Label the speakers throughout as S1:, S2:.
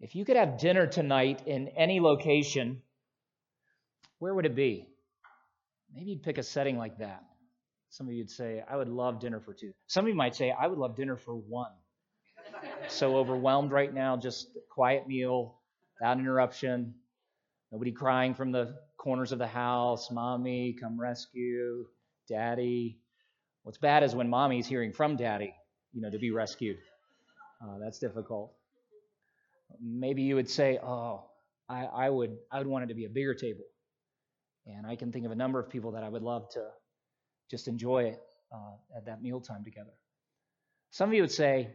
S1: If you could have dinner tonight in any location, where would it be? Maybe you'd pick a setting like that. Some of you would say, I would love dinner for two. Some of you might say, I would love dinner for one. so overwhelmed right now, just a quiet meal, without interruption, nobody crying from the corners of the house, mommy, come rescue, daddy. What's bad is when mommy's hearing from daddy, you know, to be rescued. Uh, that's difficult. Maybe you would say, oh, I, I would I would want it to be a bigger table. And I can think of a number of people that I would love to just enjoy it uh, at that mealtime together. Some of you would say,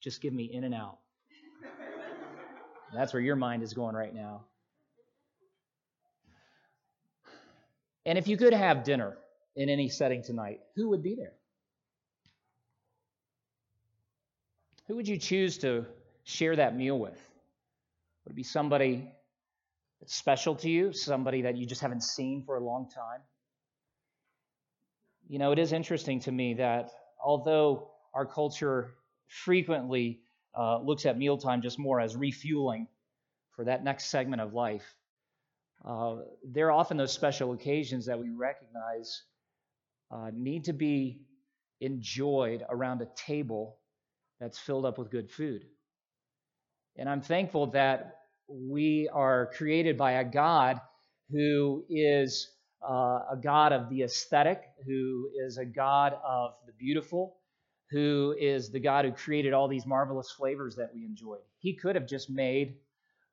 S1: just give me In-N-Out. That's where your mind is going right now. And if you could have dinner in any setting tonight, who would be there? Who would you choose to share that meal with? Would it be somebody that's special to you, somebody that you just haven't seen for a long time? You know, it is interesting to me that although our culture frequently uh, looks at mealtime just more as refueling for that next segment of life, uh, there are often those special occasions that we recognize uh, need to be enjoyed around a table that's filled up with good food. And I'm thankful that we are created by a God who is uh, a God of the aesthetic, who is a God of the beautiful, who is the God who created all these marvelous flavors that we enjoy. He could have just made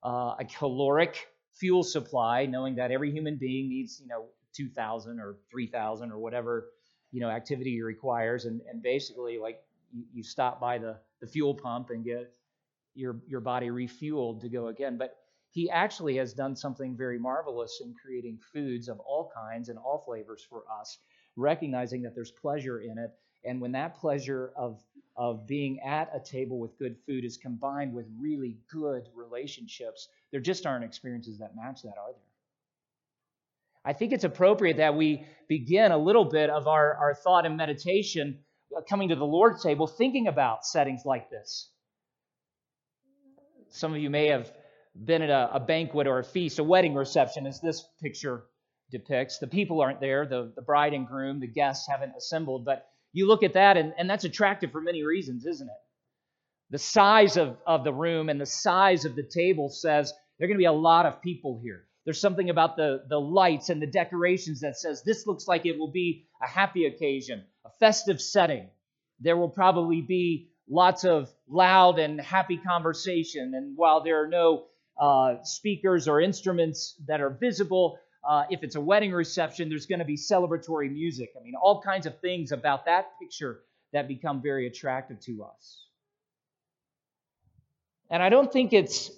S1: uh, a caloric fuel supply, knowing that every human being needs, you know, 2,000 or 3,000 or whatever, you know, activity requires, and, and basically like you, you stop by the, the fuel pump and get your your body refueled to go again. But he actually has done something very marvelous in creating foods of all kinds and all flavors for us, recognizing that there's pleasure in it. And when that pleasure of of being at a table with good food is combined with really good relationships, there just aren't experiences that match that, are there? I think it's appropriate that we begin a little bit of our, our thought and meditation uh, coming to the Lord's table, thinking about settings like this. Some of you may have been at a, a, banquet or a feast, a wedding reception, as this picture depicts. The people aren't there, the, the bride and groom, the guests haven't assembled, but you look at that, and, and that's attractive for many reasons, isn't it? The size of, of the room and the size of the table says there are going to be a lot of people here. There's something about the, the lights and the decorations that says this looks like it will be a happy occasion, a festive setting. There will probably be lots of loud and happy conversation. And while there are no uh, speakers or instruments that are visible, uh, if it's a wedding reception, there's going to be celebratory music. I mean, all kinds of things about that picture that become very attractive to us. And I don't think it's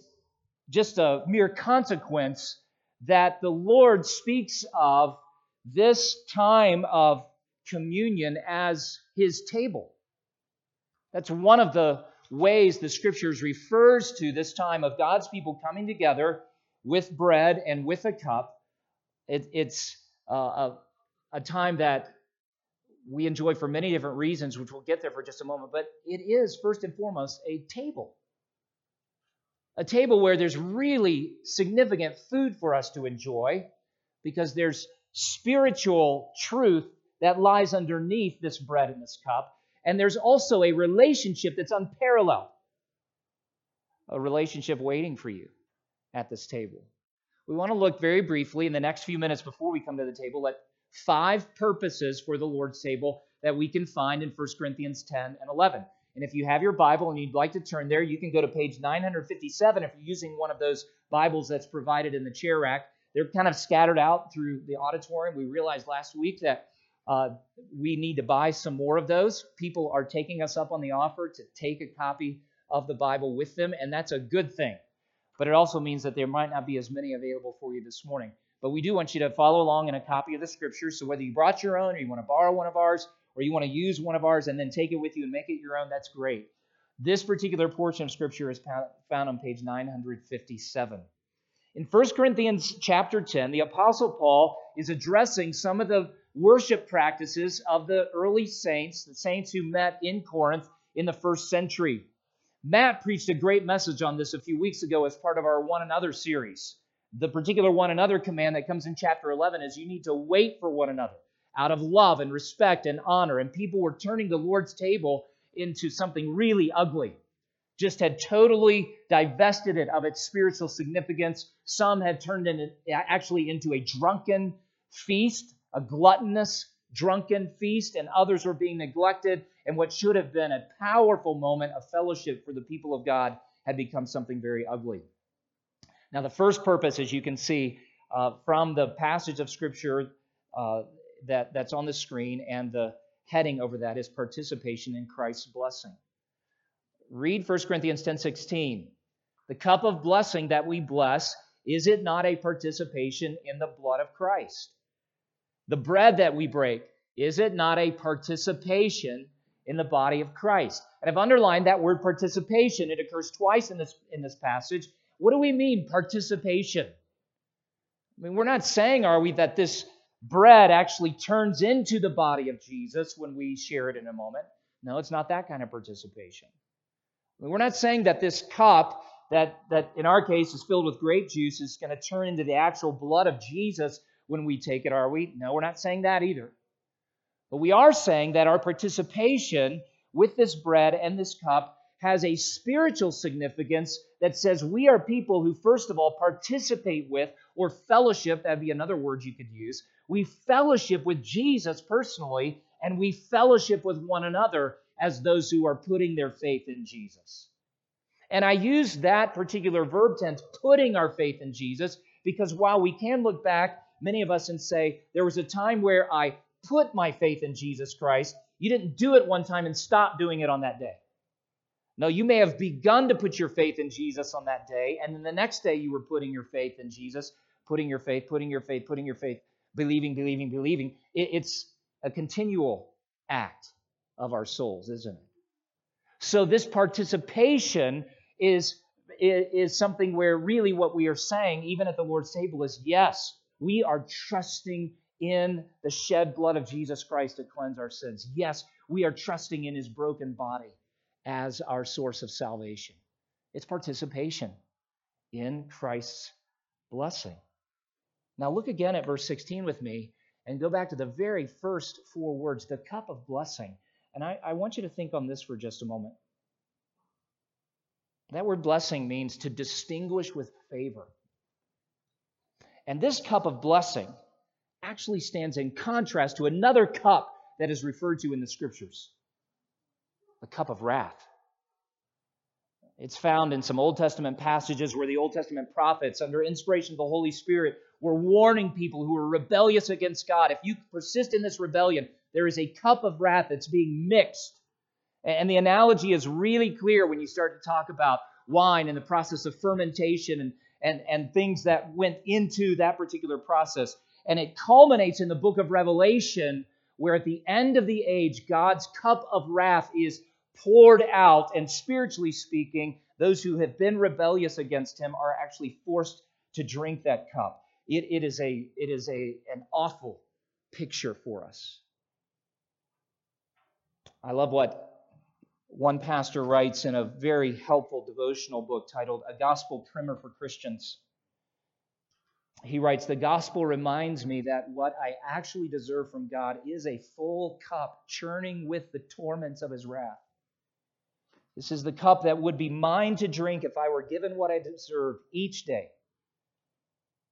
S1: just a mere consequence that the Lord speaks of this time of communion as his table. That's one of the ways the scriptures refers to this time of God's people coming together with bread and with a cup. It, it's uh, a, a time that we enjoy for many different reasons, which we'll get there for just a moment, but it is first and foremost a table. A table where there's really significant food for us to enjoy because there's spiritual truth that lies underneath this bread and this cup. And there's also a relationship that's unparalleled, a relationship waiting for you at this table. We want to look very briefly in the next few minutes before we come to the table at five purposes for the Lord's table that we can find in 1 Corinthians 10 and 11. And if you have your Bible and you'd like to turn there, you can go to page 957 if you're using one of those Bibles that's provided in the chair rack. They're kind of scattered out through the auditorium. We realized last week that uh, we need to buy some more of those. People are taking us up on the offer to take a copy of the Bible with them, and that's a good thing. But it also means that there might not be as many available for you this morning. But we do want you to follow along in a copy of the scripture. So whether you brought your own, or you want to borrow one of ours, or you want to use one of ours and then take it with you and make it your own, that's great. This particular portion of Scripture is found on page 957. In 1 Corinthians chapter 10, the Apostle Paul is addressing some of the worship practices of the early saints, the saints who met in Corinth in the first century. Matt preached a great message on this a few weeks ago as part of our One Another series. The particular one another command that comes in chapter 11 is you need to wait for one another out of love and respect and honor. And people were turning the Lord's table into something really ugly. Just had totally divested it of its spiritual significance. Some had turned it actually into a drunken feast, a gluttonous drunken feast, and others were being neglected. And what should have been a powerful moment of fellowship for the people of God had become something very ugly. Now, the first purpose, as you can see uh, from the passage of Scripture uh, that, that's on the screen and the heading over that, is participation in Christ's blessing. Read 1 Corinthians 10 16. The cup of blessing that we bless, is it not a participation in the blood of Christ? The bread that we break, is it not a participation in the body of Christ? And I've underlined that word participation. It occurs twice in this, in this passage. What do we mean, participation? I mean, we're not saying, are we, that this bread actually turns into the body of Jesus when we share it in a moment. No, it's not that kind of participation. I mean, we're not saying that this cup that, that in our case is filled with grape juice is going to turn into the actual blood of Jesus when we take it, are we? No, we're not saying that either. But we are saying that our participation with this bread and this cup has a spiritual significance that says we are people who, first of all, participate with or fellowship, that'd be another word you could use. We fellowship with Jesus personally, and we fellowship with one another as those who are putting their faith in Jesus. And I use that particular verb tense, putting our faith in Jesus, because while we can look back many of us and say, There was a time where I put my faith in Jesus Christ. You didn't do it one time and stop doing it on that day. No, you may have begun to put your faith in Jesus on that day, and then the next day you were putting your faith in Jesus, putting your faith, putting your faith, putting your faith, believing, believing, believing. It's a continual act of our souls, isn't it? So this participation is, is something where really what we are saying, even at the Lord's table, is yes, we are trusting in the shed blood of Jesus Christ to cleanse our sins. Yes, we are trusting in his broken body as our source of salvation. It's participation in Christ's blessing. Now, look again at verse 16 with me and go back to the very first four words the cup of blessing. And I, I want you to think on this for just a moment. That word blessing means to distinguish with favor. And this cup of blessing actually stands in contrast to another cup that is referred to in the scriptures the cup of wrath. It's found in some Old Testament passages where the Old Testament prophets, under inspiration of the Holy Spirit, were warning people who were rebellious against God. If you persist in this rebellion, there is a cup of wrath that's being mixed. And the analogy is really clear when you start to talk about wine and the process of fermentation and and, and things that went into that particular process. And it culminates in the book of Revelation, where at the end of the age, God's cup of wrath is poured out. And spiritually speaking, those who have been rebellious against him are actually forced to drink that cup. It, it is, a, it is a, an awful picture for us. I love what one pastor writes in a very helpful devotional book titled A Gospel Primer for Christians. He writes, The gospel reminds me that what I actually deserve from God is a full cup churning with the torments of his wrath. This is the cup that would be mine to drink if I were given what I deserve each day.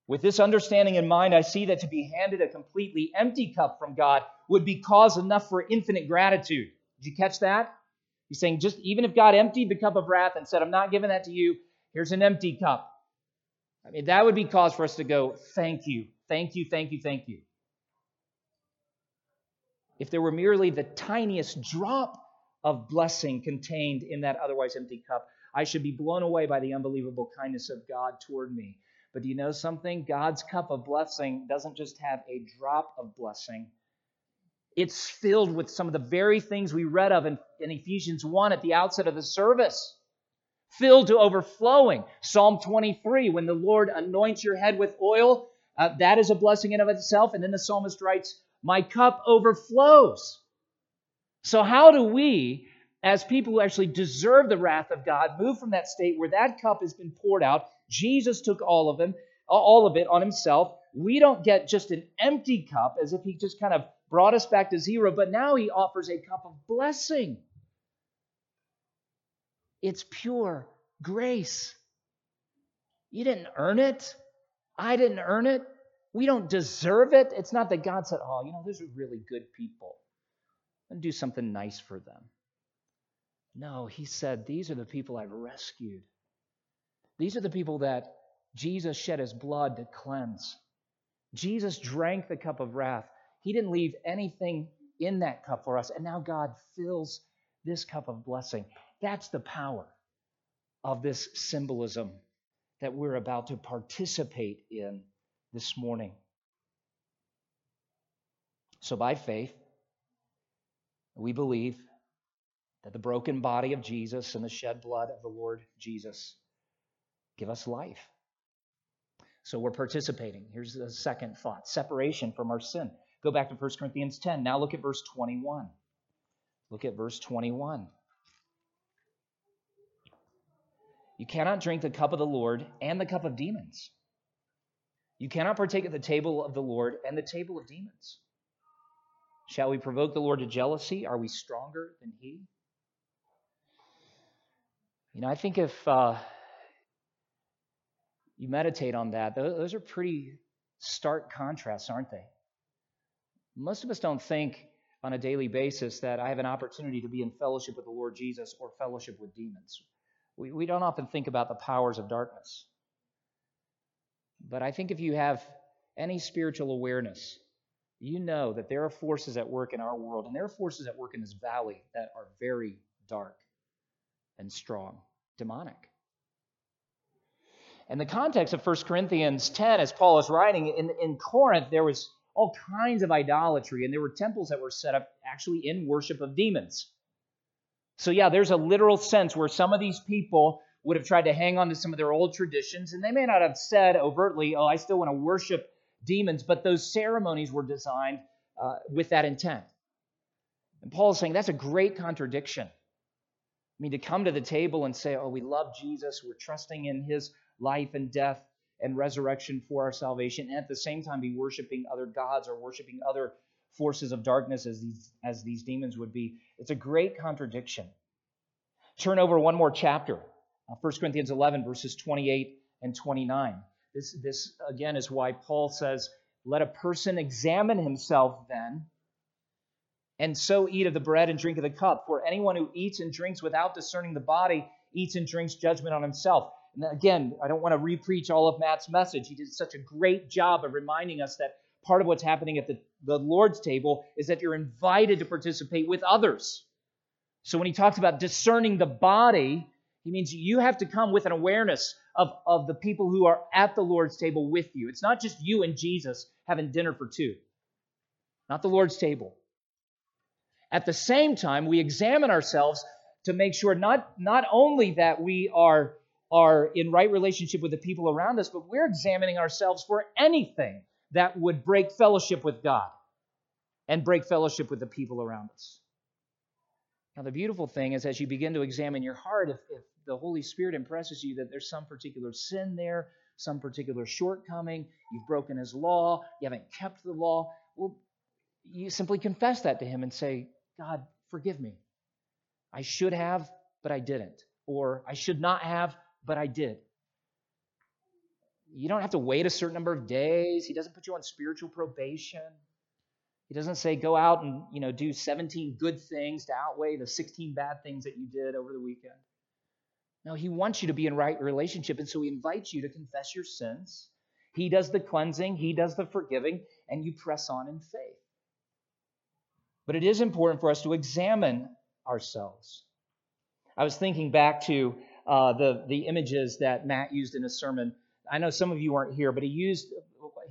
S1: With this understanding in mind, I see that to be handed a completely empty cup from God would be cause enough for infinite gratitude. Did you catch that? He's saying, just even if God emptied the cup of wrath and said, I'm not giving that to you, here's an empty cup. I mean, that would be cause for us to go, thank you, thank you, thank you, thank you. If there were merely the tiniest drop of blessing contained in that otherwise empty cup, I should be blown away by the unbelievable kindness of God toward me. But do you know something? God's cup of blessing doesn't just have a drop of blessing, it's filled with some of the very things we read of in, in Ephesians 1 at the outset of the service. Filled to overflowing. Psalm 23, when the Lord anoints your head with oil, uh, that is a blessing in of itself. And then the psalmist writes, My cup overflows. So, how do we as people who actually deserve the wrath of God, move from that state where that cup has been poured out. Jesus took all of them, all of it on himself. We don't get just an empty cup as if he just kind of brought us back to zero, but now he offers a cup of blessing. It's pure grace. You didn't earn it. I didn't earn it. We don't deserve it. It's not that God said, oh, you know, those are really good people. And do something nice for them. No, he said, these are the people I've rescued. These are the people that Jesus shed his blood to cleanse. Jesus drank the cup of wrath. He didn't leave anything in that cup for us. And now God fills this cup of blessing. That's the power of this symbolism that we're about to participate in this morning. So, by faith, we believe that the broken body of Jesus and the shed blood of the Lord Jesus give us life. So, we're participating. Here's the second thought separation from our sin. Go back to 1 Corinthians 10. Now, look at verse 21. Look at verse 21. You cannot drink the cup of the Lord and the cup of demons. You cannot partake at the table of the Lord and the table of demons. Shall we provoke the Lord to jealousy? Are we stronger than He? You know, I think if uh, you meditate on that, those are pretty stark contrasts, aren't they? Most of us don't think on a daily basis that I have an opportunity to be in fellowship with the Lord Jesus or fellowship with demons. We, we don't often think about the powers of darkness. But I think if you have any spiritual awareness, you know that there are forces at work in our world, and there are forces at work in this valley that are very dark and strong, demonic. In the context of 1 Corinthians 10, as Paul is writing, in, in Corinth, there was all kinds of idolatry, and there were temples that were set up actually in worship of demons. So, yeah, there's a literal sense where some of these people would have tried to hang on to some of their old traditions, and they may not have said overtly, Oh, I still want to worship demons, but those ceremonies were designed uh, with that intent. And Paul is saying that's a great contradiction. I mean, to come to the table and say, Oh, we love Jesus, we're trusting in his life and death and resurrection for our salvation, and at the same time be worshiping other gods or worshiping other forces of darkness as these, as these demons would be. It's a great contradiction. Turn over one more chapter, uh, 1 Corinthians 11, verses 28 and 29. This, this, again, is why Paul says, Let a person examine himself then, and so eat of the bread and drink of the cup. For anyone who eats and drinks without discerning the body eats and drinks judgment on himself. And again, I don't want to repreach all of Matt's message. He did such a great job of reminding us that part of what's happening at the, the Lord's table is that you're invited to participate with others. So when he talks about discerning the body, he means you have to come with an awareness of, of the people who are at the Lord's table with you. It's not just you and Jesus having dinner for two, not the Lord's table. At the same time, we examine ourselves to make sure not, not only that we are, are in right relationship with the people around us, but we're examining ourselves for anything that would break fellowship with God and break fellowship with the people around us. Now, the beautiful thing is as you begin to examine your heart, if, if the Holy Spirit impresses you that there's some particular sin there, some particular shortcoming, you've broken His law, you haven't kept the law, well, you simply confess that to Him and say, God, forgive me. I should have, but I didn't. Or I should not have, but I did. You don't have to wait a certain number of days. He doesn't put you on spiritual probation. He doesn't say go out and you know do 17 good things to outweigh the 16 bad things that you did over the weekend. No, he wants you to be in right relationship, and so he invites you to confess your sins. He does the cleansing, he does the forgiving, and you press on in faith. But it is important for us to examine ourselves. I was thinking back to uh, the the images that Matt used in his sermon. I know some of you weren't here, but he used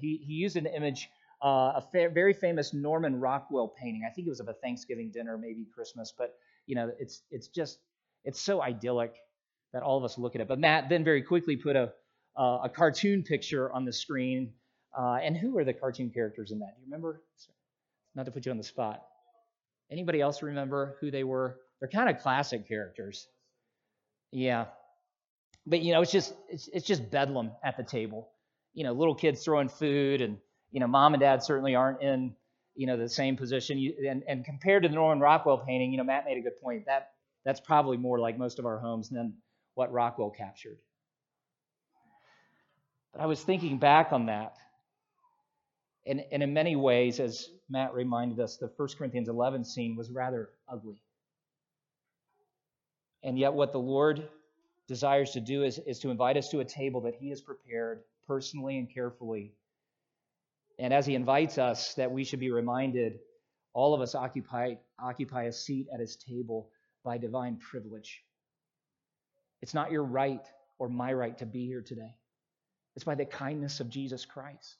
S1: he, he used an image uh, a fa- very famous Norman Rockwell painting. I think it was of a Thanksgiving dinner, maybe Christmas, but you know, it's it's just it's so idyllic that all of us look at it. But Matt then very quickly put a uh, a cartoon picture on the screen. Uh, and who are the cartoon characters in that? Do you remember? Not to put you on the spot. Anybody else remember who they were? They're kind of classic characters. Yeah. But you know, it's just it's, it's just bedlam at the table. You know, little kids throwing food and you know, mom and dad certainly aren't in, you know, the same position. You, and, and compared to the Norman Rockwell painting, you know, Matt made a good point. That that's probably more like most of our homes than what Rockwell captured. But I was thinking back on that. And, and in many ways, as Matt reminded us, the 1 Corinthians 11 scene was rather ugly. And yet, what the Lord desires to do is, is to invite us to a table that He has prepared personally and carefully. And as He invites us, that we should be reminded all of us occupy, occupy a seat at His table by divine privilege. It's not your right or my right to be here today, it's by the kindness of Jesus Christ.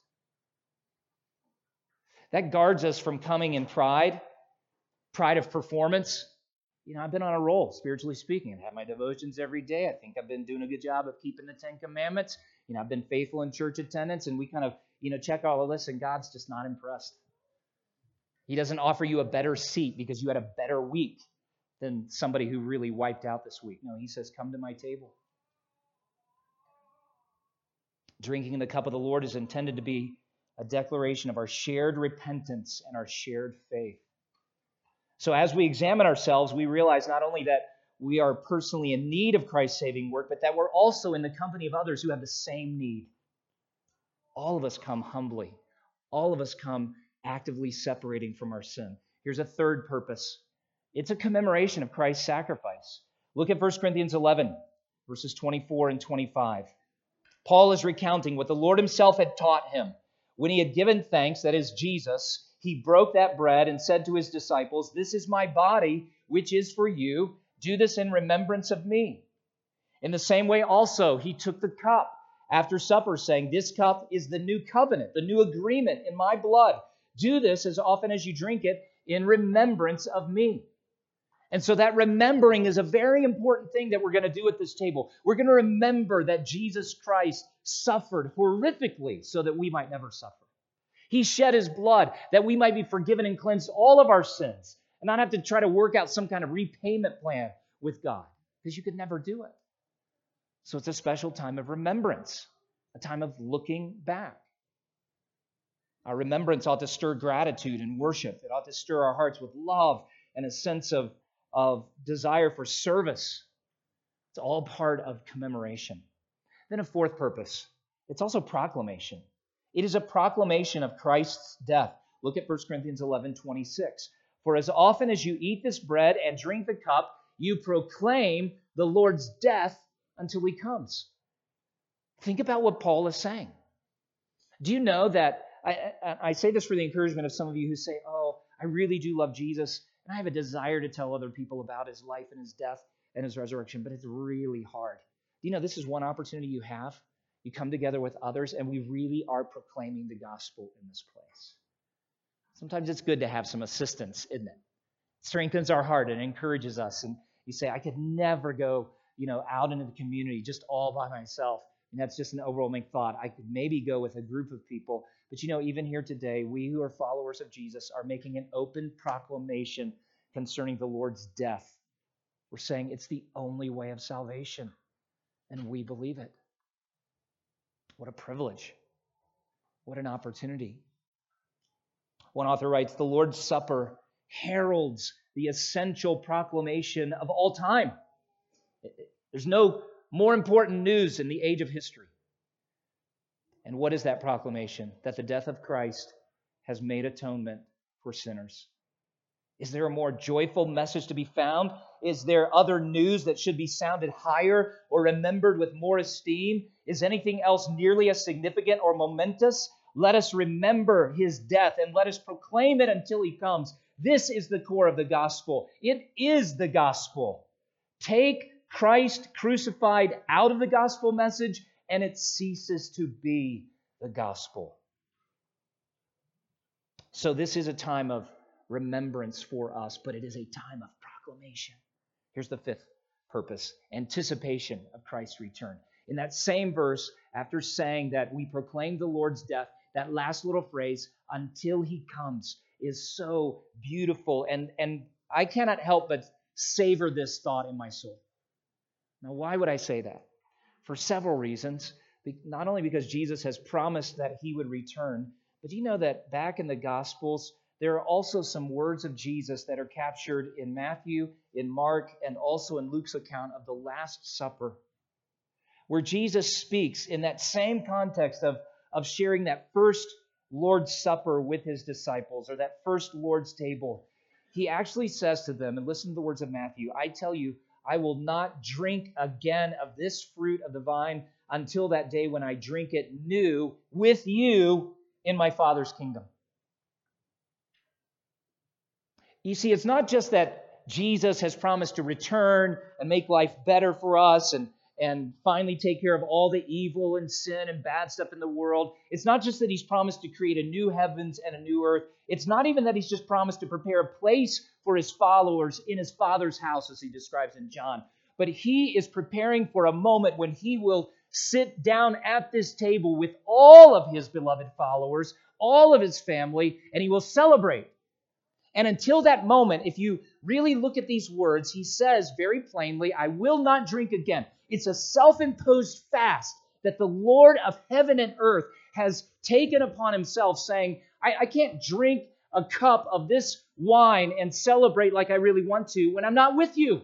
S1: That guards us from coming in pride, pride of performance. You know, I've been on a roll, spiritually speaking. I have had my devotions every day. I think I've been doing a good job of keeping the Ten Commandments. You know, I've been faithful in church attendance, and we kind of, you know, check all of this, and God's just not impressed. He doesn't offer you a better seat because you had a better week than somebody who really wiped out this week. No, he says, Come to my table. Drinking the cup of the Lord is intended to be a declaration of our shared repentance and our shared faith. So, as we examine ourselves, we realize not only that we are personally in need of Christ's saving work, but that we're also in the company of others who have the same need. All of us come humbly, all of us come actively separating from our sin. Here's a third purpose it's a commemoration of Christ's sacrifice. Look at 1 Corinthians 11, verses 24 and 25. Paul is recounting what the Lord himself had taught him. When he had given thanks, that is Jesus, he broke that bread and said to his disciples, This is my body, which is for you. Do this in remembrance of me. In the same way, also, he took the cup after supper, saying, This cup is the new covenant, the new agreement in my blood. Do this as often as you drink it in remembrance of me. And so that remembering is a very important thing that we're going to do at this table. We're going to remember that Jesus Christ suffered horrifically so that we might never suffer. He shed his blood that we might be forgiven and cleansed all of our sins and not have to try to work out some kind of repayment plan with God because you could never do it. So it's a special time of remembrance, a time of looking back. Our remembrance ought to stir gratitude and worship. It ought to stir our hearts with love and a sense of of desire for service. It's all part of commemoration. Then, a fourth purpose it's also proclamation. It is a proclamation of Christ's death. Look at 1 Corinthians 11 26. For as often as you eat this bread and drink the cup, you proclaim the Lord's death until he comes. Think about what Paul is saying. Do you know that? I, I, I say this for the encouragement of some of you who say, Oh, I really do love Jesus, and I have a desire to tell other people about his life and his death and his resurrection, but it's really hard. Do you know this is one opportunity you have? You come together with others, and we really are proclaiming the gospel in this place. Sometimes it's good to have some assistance, isn't it? It strengthens our heart and encourages us. And you say, I could never go, you know, out into the community just all by myself. And that's just an overwhelming thought. I could maybe go with a group of people but you know, even here today, we who are followers of Jesus are making an open proclamation concerning the Lord's death. We're saying it's the only way of salvation, and we believe it. What a privilege. What an opportunity. One author writes The Lord's Supper heralds the essential proclamation of all time. There's no more important news in the age of history and what is that proclamation? That the death of Christ has made atonement for sinners. Is there a more joyful message to be found? Is there other news that should be sounded higher or remembered with more esteem? Is anything else nearly as significant or momentous? Let us remember his death and let us proclaim it until he comes. This is the core of the gospel. It is the gospel. Take Christ crucified out of the gospel message and it ceases to be the gospel. So, this is a time of remembrance for us, but it is a time of proclamation. Here's the fifth purpose anticipation of Christ's return. In that same verse, after saying that we proclaim the Lord's death, that last little phrase, until he comes, is so beautiful. And, and I cannot help but savor this thought in my soul. Now, why would I say that? For several reasons. Not only because Jesus has promised that he would return, but you know that back in the Gospels, there are also some words of Jesus that are captured in Matthew, in Mark, and also in Luke's account of the Last Supper, where Jesus speaks in that same context of, of sharing that first Lord's Supper with his disciples or that first Lord's table. He actually says to them, and listen to the words of Matthew I tell you, I will not drink again of this fruit of the vine until that day when I drink it new with you in my Father's kingdom. You see, it's not just that Jesus has promised to return and make life better for us and, and finally take care of all the evil and sin and bad stuff in the world. It's not just that he's promised to create a new heavens and a new earth. It's not even that he's just promised to prepare a place for his followers in his Father's house, as he describes in John. But he is preparing for a moment when he will sit down at this table with all of his beloved followers, all of his family, and he will celebrate. And until that moment, if you really look at these words, he says very plainly, I will not drink again. It's a self imposed fast that the Lord of heaven and earth has taken upon himself, saying, I, I, can't drink a cup of this wine and celebrate like I really want to when I'm not with you.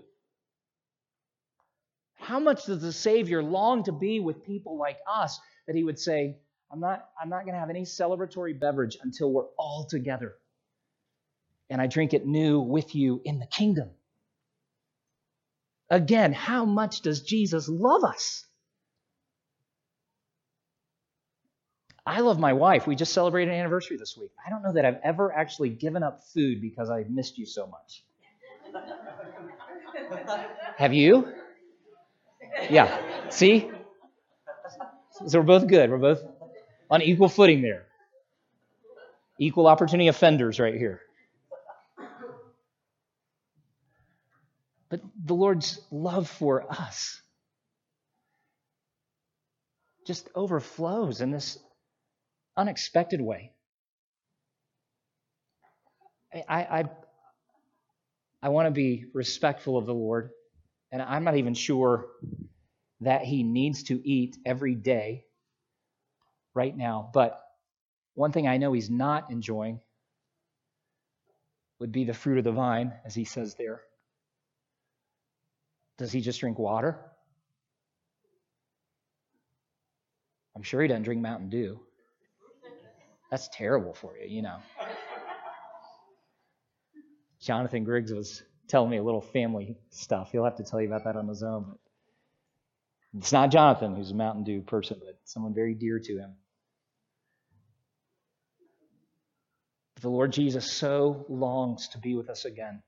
S1: How much does the Savior long to be with people like us that he would say, I'm not, I'm not going to have any celebratory beverage until we're all together and I drink it new with you in the kingdom. Again, how much does Jesus love us? I love my wife. We just celebrated an anniversary this week. I don't know that I've ever actually given up food because I missed you so much. Have you? Yeah. See? So we're both good. We're both on equal footing there. Equal opportunity offenders right here. But the Lord's love for us just overflows in this unexpected way. I, I, I want to be respectful of the Lord, and I'm not even sure that He needs to eat every day right now. But one thing I know He's not enjoying would be the fruit of the vine, as He says there. Does he just drink water? I'm sure he doesn't drink Mountain Dew. That's terrible for you, you know. Jonathan Griggs was telling me a little family stuff. He'll have to tell you about that on his own. But it's not Jonathan who's a Mountain Dew person, but someone very dear to him. But the Lord Jesus so longs to be with us again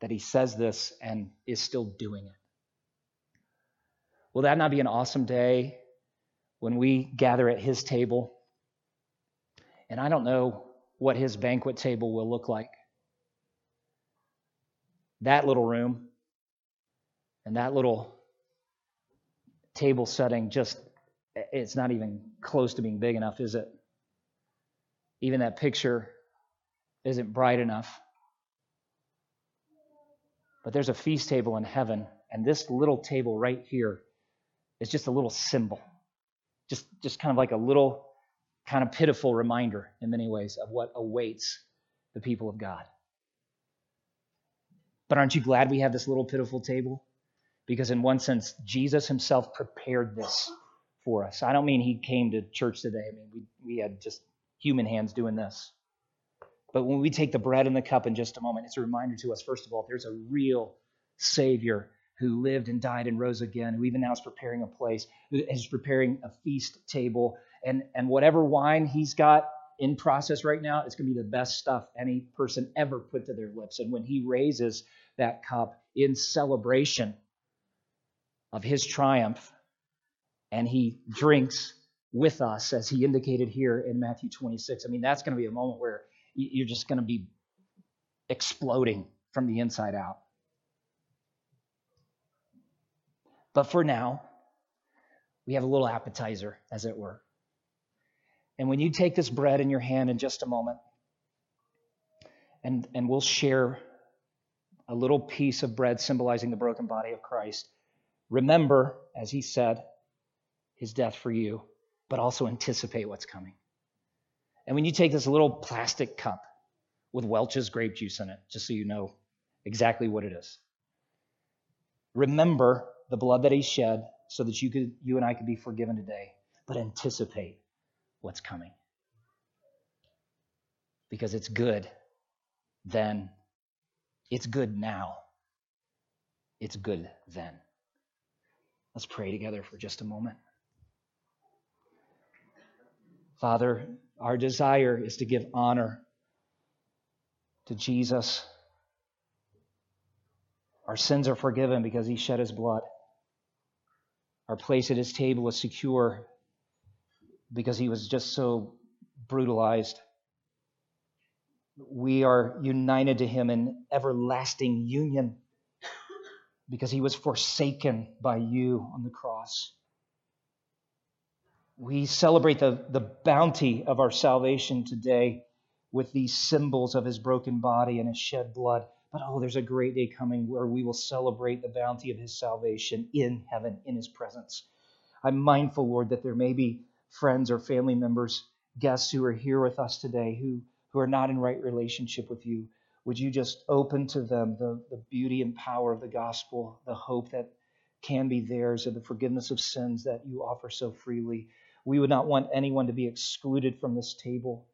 S1: that he says this and is still doing it. Will that not be an awesome day when we gather at his table? And I don't know what his banquet table will look like. That little room and that little table setting just it's not even close to being big enough, is it? Even that picture isn't bright enough. But there's a feast table in heaven, and this little table right here is just a little symbol. Just, just kind of like a little, kind of pitiful reminder in many ways of what awaits the people of God. But aren't you glad we have this little pitiful table? Because, in one sense, Jesus himself prepared this for us. I don't mean he came to church today. I mean, we, we had just human hands doing this. But when we take the bread and the cup in just a moment, it's a reminder to us, first of all, there's a real Savior who lived and died and rose again, who even now is preparing a place, is preparing a feast table. And, and whatever wine he's got in process right now, it's going to be the best stuff any person ever put to their lips. And when he raises that cup in celebration of his triumph, and he drinks with us, as he indicated here in Matthew 26, I mean, that's going to be a moment where you're just going to be exploding from the inside out. But for now, we have a little appetizer, as it were. And when you take this bread in your hand in just a moment, and, and we'll share a little piece of bread symbolizing the broken body of Christ. Remember, as he said, his death for you, but also anticipate what's coming. And when you take this little plastic cup with Welch's grape juice in it, just so you know exactly what it is, remember the blood that he shed so that you could you and I could be forgiven today, but anticipate what's coming. Because it's good then. It's good now. It's good then. Let's pray together for just a moment. Father, our desire is to give honor to Jesus. Our sins are forgiven because he shed his blood. Our place at his table is secure because he was just so brutalized. We are united to him in everlasting union because he was forsaken by you on the cross. We celebrate the, the bounty of our salvation today with these symbols of his broken body and his shed blood. But oh, there's a great day coming where we will celebrate the bounty of his salvation in heaven, in his presence. I'm mindful, Lord, that there may be friends or family members, guests who are here with us today who, who are not in right relationship with you. Would you just open to them the, the beauty and power of the gospel, the hope that can be theirs, and the forgiveness of sins that you offer so freely? We would not want anyone to be excluded from this table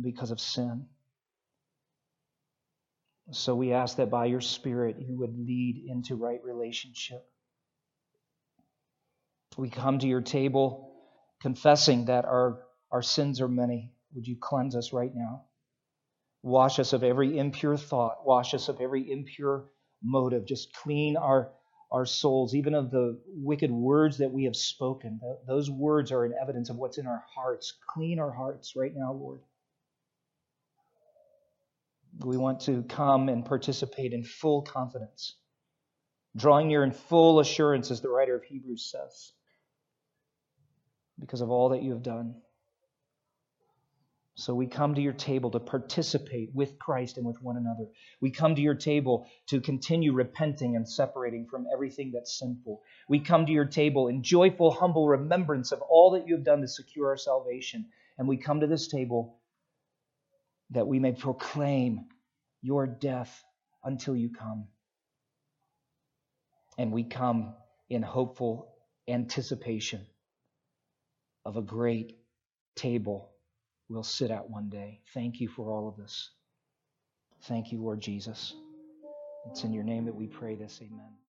S1: because of sin. So we ask that by your Spirit you would lead into right relationship. We come to your table confessing that our, our sins are many. Would you cleanse us right now? Wash us of every impure thought, wash us of every impure motive. Just clean our, our souls, even of the wicked words that we have spoken. Those words are an evidence of what's in our hearts. Clean our hearts right now, Lord. We want to come and participate in full confidence, drawing near in full assurance, as the writer of Hebrews says, because of all that you have done. So we come to your table to participate with Christ and with one another. We come to your table to continue repenting and separating from everything that's sinful. We come to your table in joyful, humble remembrance of all that you have done to secure our salvation. And we come to this table that we may proclaim your death until you come. And we come in hopeful anticipation of a great table we'll sit at one day. Thank you for all of this. Thank you, Lord Jesus. It's in your name that we pray this. Amen.